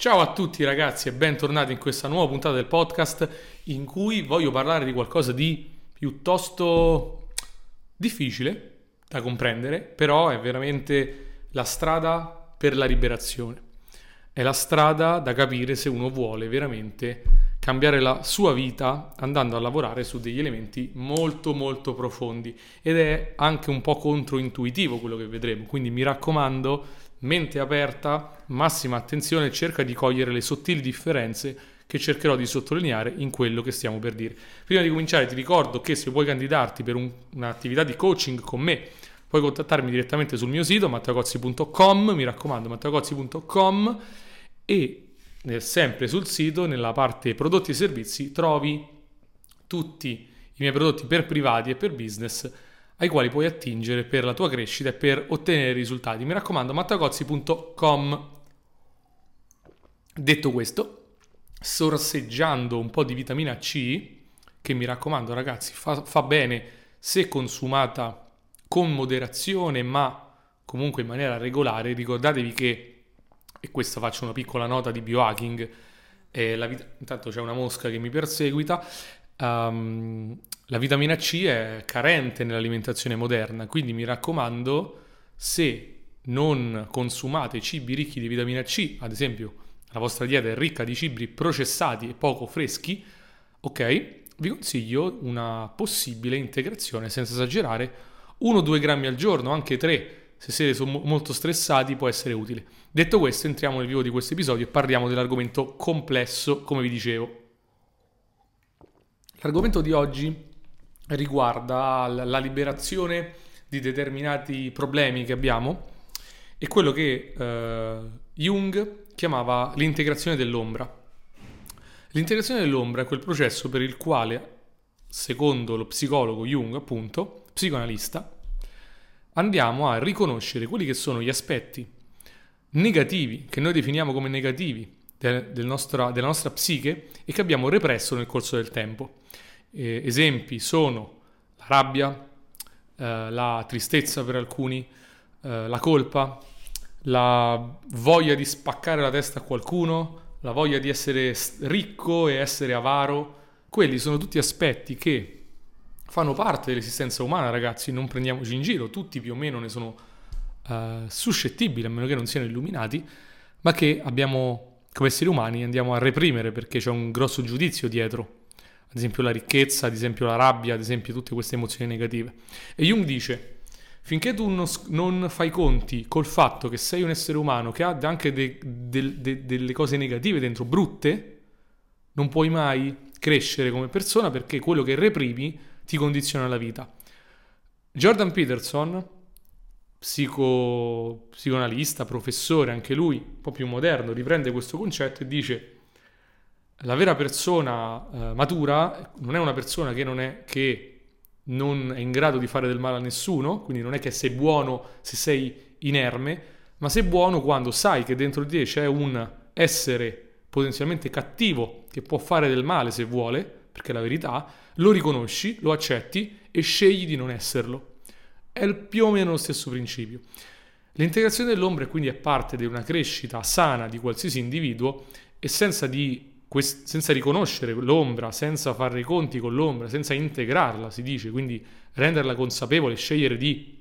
Ciao a tutti ragazzi e bentornati in questa nuova puntata del podcast in cui voglio parlare di qualcosa di piuttosto difficile da comprendere, però è veramente la strada per la liberazione. È la strada da capire se uno vuole veramente cambiare la sua vita andando a lavorare su degli elementi molto molto profondi ed è anche un po' controintuitivo quello che vedremo, quindi mi raccomando mente aperta, massima attenzione, cerca di cogliere le sottili differenze che cercherò di sottolineare in quello che stiamo per dire. Prima di cominciare ti ricordo che se vuoi candidarti per un, un'attività di coaching con me puoi contattarmi direttamente sul mio sito matteocozzi.com, mi raccomando matteocozzi.com e nel, sempre sul sito nella parte prodotti e servizi trovi tutti i miei prodotti per privati e per business ai quali puoi attingere per la tua crescita e per ottenere risultati. Mi raccomando, mattacozzi.com. Detto questo, sorseggiando un po' di vitamina C, che mi raccomando ragazzi fa, fa bene se consumata con moderazione, ma comunque in maniera regolare, ricordatevi che, e questa faccio una piccola nota di biohacking, eh, vita, intanto c'è una mosca che mi perseguita, um, la vitamina C è carente nell'alimentazione moderna, quindi mi raccomando, se non consumate cibi ricchi di vitamina C, ad esempio la vostra dieta è ricca di cibi processati e poco freschi, ok, vi consiglio una possibile integrazione, senza esagerare, 1-2 grammi al giorno, anche 3, se siete molto stressati può essere utile. Detto questo, entriamo nel vivo di questo episodio e parliamo dell'argomento complesso, come vi dicevo. L'argomento di oggi riguarda la liberazione di determinati problemi che abbiamo e quello che eh, Jung chiamava l'integrazione dell'ombra. L'integrazione dell'ombra è quel processo per il quale, secondo lo psicologo Jung, appunto, psicoanalista, andiamo a riconoscere quelli che sono gli aspetti negativi, che noi definiamo come negativi, del, nostra, della nostra psiche e che abbiamo represso nel corso del tempo. Eh, esempi sono la rabbia, eh, la tristezza per alcuni, eh, la colpa, la voglia di spaccare la testa a qualcuno, la voglia di essere ricco e essere avaro. Quelli sono tutti aspetti che fanno parte dell'esistenza umana, ragazzi, non prendiamoci in giro, tutti più o meno ne sono uh, suscettibili, a meno che non siano illuminati, ma che abbiamo, come esseri umani, andiamo a reprimere perché c'è un grosso giudizio dietro ad esempio la ricchezza, ad esempio la rabbia, ad esempio tutte queste emozioni negative. E Jung dice, finché tu non, non fai conti col fatto che sei un essere umano che ha anche de, de, de, delle cose negative dentro, brutte, non puoi mai crescere come persona perché quello che reprimi ti condiziona la vita. Jordan Peterson, psico, psicoanalista, professore, anche lui, un po' più moderno, riprende questo concetto e dice la vera persona eh, matura non è una persona che non è, che non è in grado di fare del male a nessuno, quindi non è che sei buono se sei inerme, ma sei buono quando sai che dentro di te c'è un essere potenzialmente cattivo che può fare del male se vuole, perché è la verità, lo riconosci, lo accetti e scegli di non esserlo. È più o meno lo stesso principio. L'integrazione dell'ombra quindi è parte di una crescita sana di qualsiasi individuo e senza di quest- senza riconoscere l'ombra, senza fare i conti con l'ombra, senza integrarla, si dice, quindi renderla consapevole, scegliere di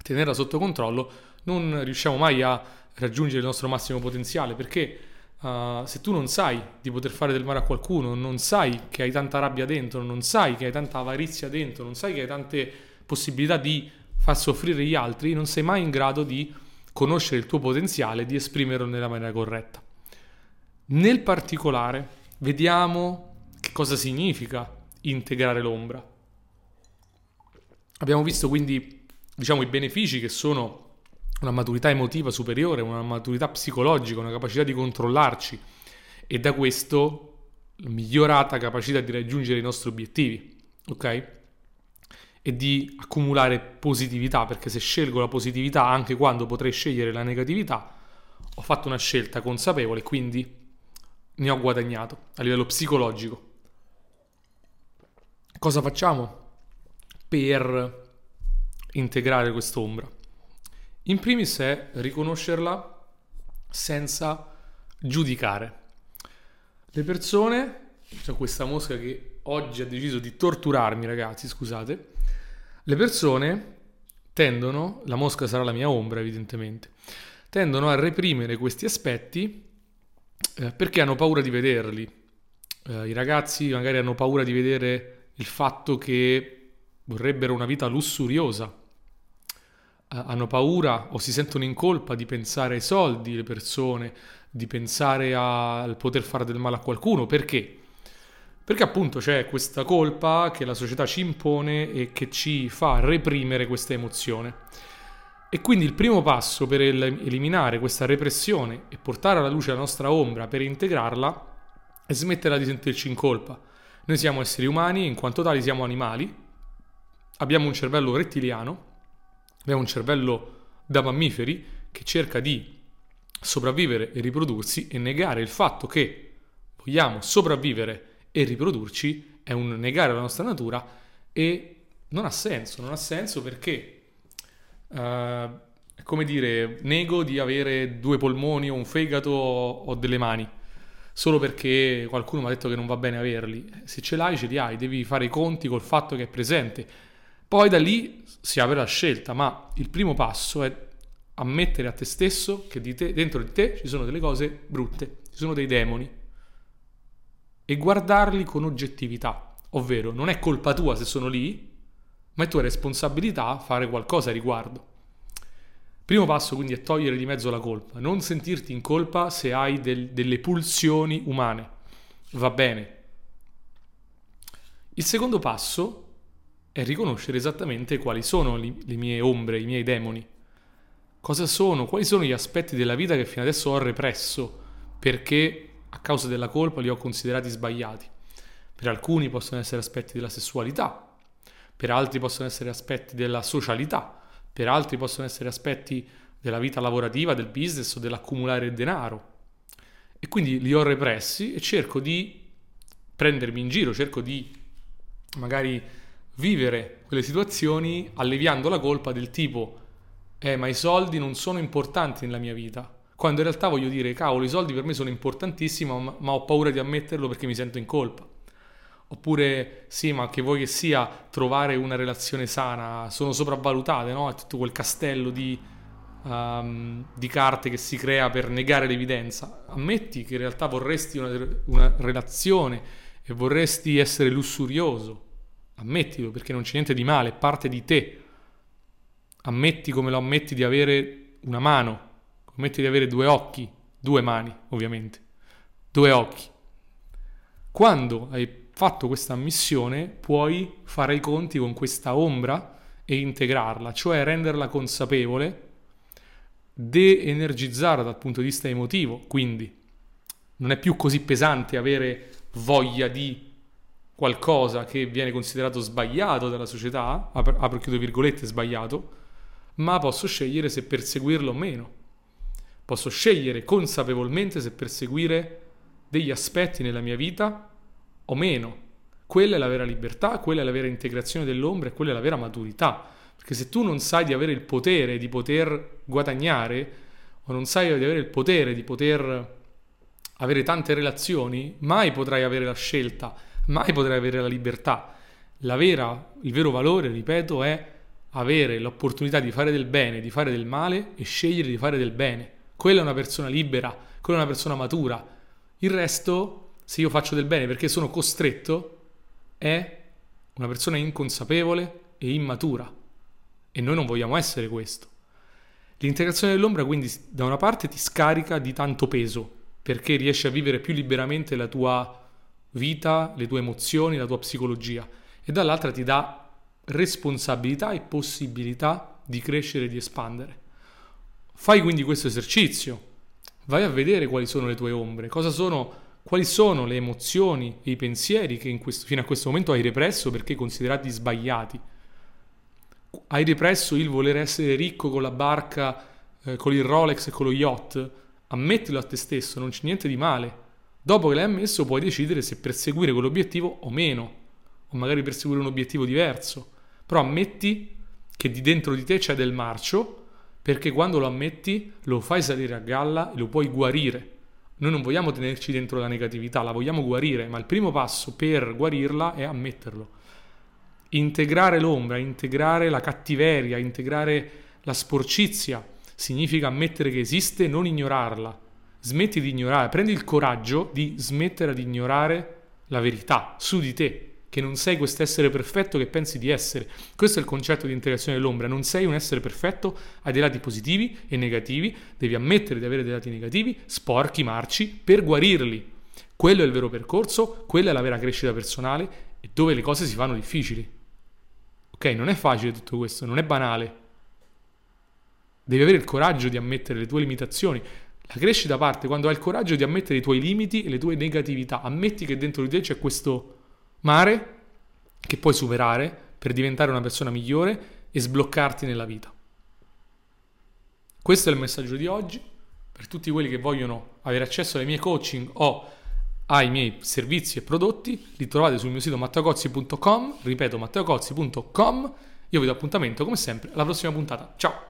tenerla sotto controllo, non riusciamo mai a raggiungere il nostro massimo potenziale perché uh, se tu non sai di poter fare del male a qualcuno, non sai che hai tanta rabbia dentro, non sai che hai tanta avarizia dentro, non sai che hai tante possibilità di far soffrire gli altri, non sei mai in grado di conoscere il tuo potenziale e di esprimerlo nella maniera corretta. Nel particolare, vediamo che cosa significa integrare l'ombra. Abbiamo visto quindi, diciamo, i benefici che sono una maturità emotiva superiore, una maturità psicologica, una capacità di controllarci e da questo migliorata capacità di raggiungere i nostri obiettivi, ok? E di accumulare positività, perché se scelgo la positività anche quando potrei scegliere la negatività, ho fatto una scelta consapevole, quindi ne ho guadagnato a livello psicologico. Cosa facciamo per integrare quest'ombra? In primis è riconoscerla senza giudicare. Le persone, c'è questa mosca che oggi ha deciso di torturarmi ragazzi, scusate, le persone tendono, la mosca sarà la mia ombra evidentemente, tendono a reprimere questi aspetti eh, perché hanno paura di vederli. Eh, I ragazzi magari hanno paura di vedere il fatto che vorrebbero una vita lussuriosa, eh, hanno paura o si sentono in colpa di pensare ai soldi, le persone, di pensare al poter fare del male a qualcuno. Perché? Perché appunto c'è questa colpa che la società ci impone e che ci fa reprimere questa emozione. E quindi il primo passo per eliminare questa repressione e portare alla luce la nostra ombra per integrarla è smetterla di sentirci in colpa. Noi siamo esseri umani, in quanto tali siamo animali, abbiamo un cervello rettiliano Abbiamo un cervello da mammiferi che cerca di sopravvivere e riprodursi e negare il fatto che vogliamo sopravvivere e riprodurci è un negare la nostra natura e non ha senso, non ha senso perché uh, come dire nego di avere due polmoni o un fegato o delle mani solo perché qualcuno mi ha detto che non va bene averli. Se ce l'hai, ce li hai, devi fare i conti col fatto che è presente poi da lì si apre la scelta, ma il primo passo è ammettere a te stesso che di te, dentro di te ci sono delle cose brutte, ci sono dei demoni e guardarli con oggettività, ovvero non è colpa tua se sono lì, ma è tua responsabilità fare qualcosa a riguardo. Primo passo quindi è togliere di mezzo la colpa, non sentirti in colpa se hai del, delle pulsioni umane. Va bene. Il secondo passo è riconoscere esattamente quali sono le mie ombre, i miei demoni. Cosa sono? Quali sono gli aspetti della vita che fino adesso ho represso perché a causa della colpa li ho considerati sbagliati? Per alcuni possono essere aspetti della sessualità, per altri possono essere aspetti della socialità, per altri possono essere aspetti della vita lavorativa, del business o dell'accumulare denaro. E quindi li ho repressi e cerco di prendermi in giro, cerco di magari vivere quelle situazioni alleviando la colpa del tipo eh ma i soldi non sono importanti nella mia vita quando in realtà voglio dire cavolo i soldi per me sono importantissimi ma, ma ho paura di ammetterlo perché mi sento in colpa oppure sì ma che vuoi che sia trovare una relazione sana sono sopravvalutate no? è tutto quel castello di, um, di carte che si crea per negare l'evidenza ammetti che in realtà vorresti una, una relazione e vorresti essere lussurioso Ammettilo perché non c'è niente di male, è parte di te. Ammetti come lo ammetti di avere una mano, ammetti di avere due occhi, due mani ovviamente, due occhi. Quando hai fatto questa ammissione puoi fare i conti con questa ombra e integrarla, cioè renderla consapevole, de-energizzarla dal punto di vista emotivo, quindi non è più così pesante avere voglia di qualcosa che viene considerato sbagliato dalla società, apro chiudo virgolette, sbagliato, ma posso scegliere se perseguirlo o meno. Posso scegliere consapevolmente se perseguire degli aspetti nella mia vita o meno. Quella è la vera libertà, quella è la vera integrazione dell'ombra e quella è la vera maturità. Perché se tu non sai di avere il potere di poter guadagnare o non sai di avere il potere di poter avere tante relazioni, mai potrai avere la scelta mai potrai avere la libertà. La vera, il vero valore, ripeto, è avere l'opportunità di fare del bene, di fare del male e scegliere di fare del bene. Quella è una persona libera, quella è una persona matura. Il resto, se io faccio del bene perché sono costretto, è una persona inconsapevole e immatura. E noi non vogliamo essere questo. L'integrazione dell'ombra quindi da una parte ti scarica di tanto peso, perché riesci a vivere più liberamente la tua vita, le tue emozioni, la tua psicologia e dall'altra ti dà responsabilità e possibilità di crescere e di espandere. Fai quindi questo esercizio, vai a vedere quali sono le tue ombre, sono, quali sono le emozioni e i pensieri che questo, fino a questo momento hai represso perché considerati sbagliati. Hai represso il voler essere ricco con la barca, eh, con il Rolex e con lo yacht. Ammettilo a te stesso, non c'è niente di male Dopo che l'hai ammesso puoi decidere se perseguire quell'obiettivo o meno, o magari perseguire un obiettivo diverso. Però ammetti che di dentro di te c'è del marcio, perché quando lo ammetti lo fai salire a galla e lo puoi guarire. Noi non vogliamo tenerci dentro la negatività, la vogliamo guarire, ma il primo passo per guarirla è ammetterlo. Integrare l'ombra, integrare la cattiveria, integrare la sporcizia, significa ammettere che esiste e non ignorarla. Smetti di ignorare, prendi il coraggio di smettere di ignorare la verità su di te, che non sei quest'essere perfetto che pensi di essere. Questo è il concetto di integrazione dell'ombra, non sei un essere perfetto, hai dei lati positivi e negativi, devi ammettere di avere dei lati negativi, sporchi, marci, per guarirli. Quello è il vero percorso, quella è la vera crescita personale e dove le cose si fanno difficili. Ok, non è facile tutto questo, non è banale. Devi avere il coraggio di ammettere le tue limitazioni. La crescita parte quando hai il coraggio di ammettere i tuoi limiti e le tue negatività. Ammetti che dentro di te c'è questo mare che puoi superare per diventare una persona migliore e sbloccarti nella vita. Questo è il messaggio di oggi. Per tutti quelli che vogliono avere accesso ai miei coaching o ai miei servizi e prodotti, li trovate sul mio sito matteocozzi.com, ripeto matteocozzi.com. Io vi do appuntamento come sempre alla prossima puntata. Ciao!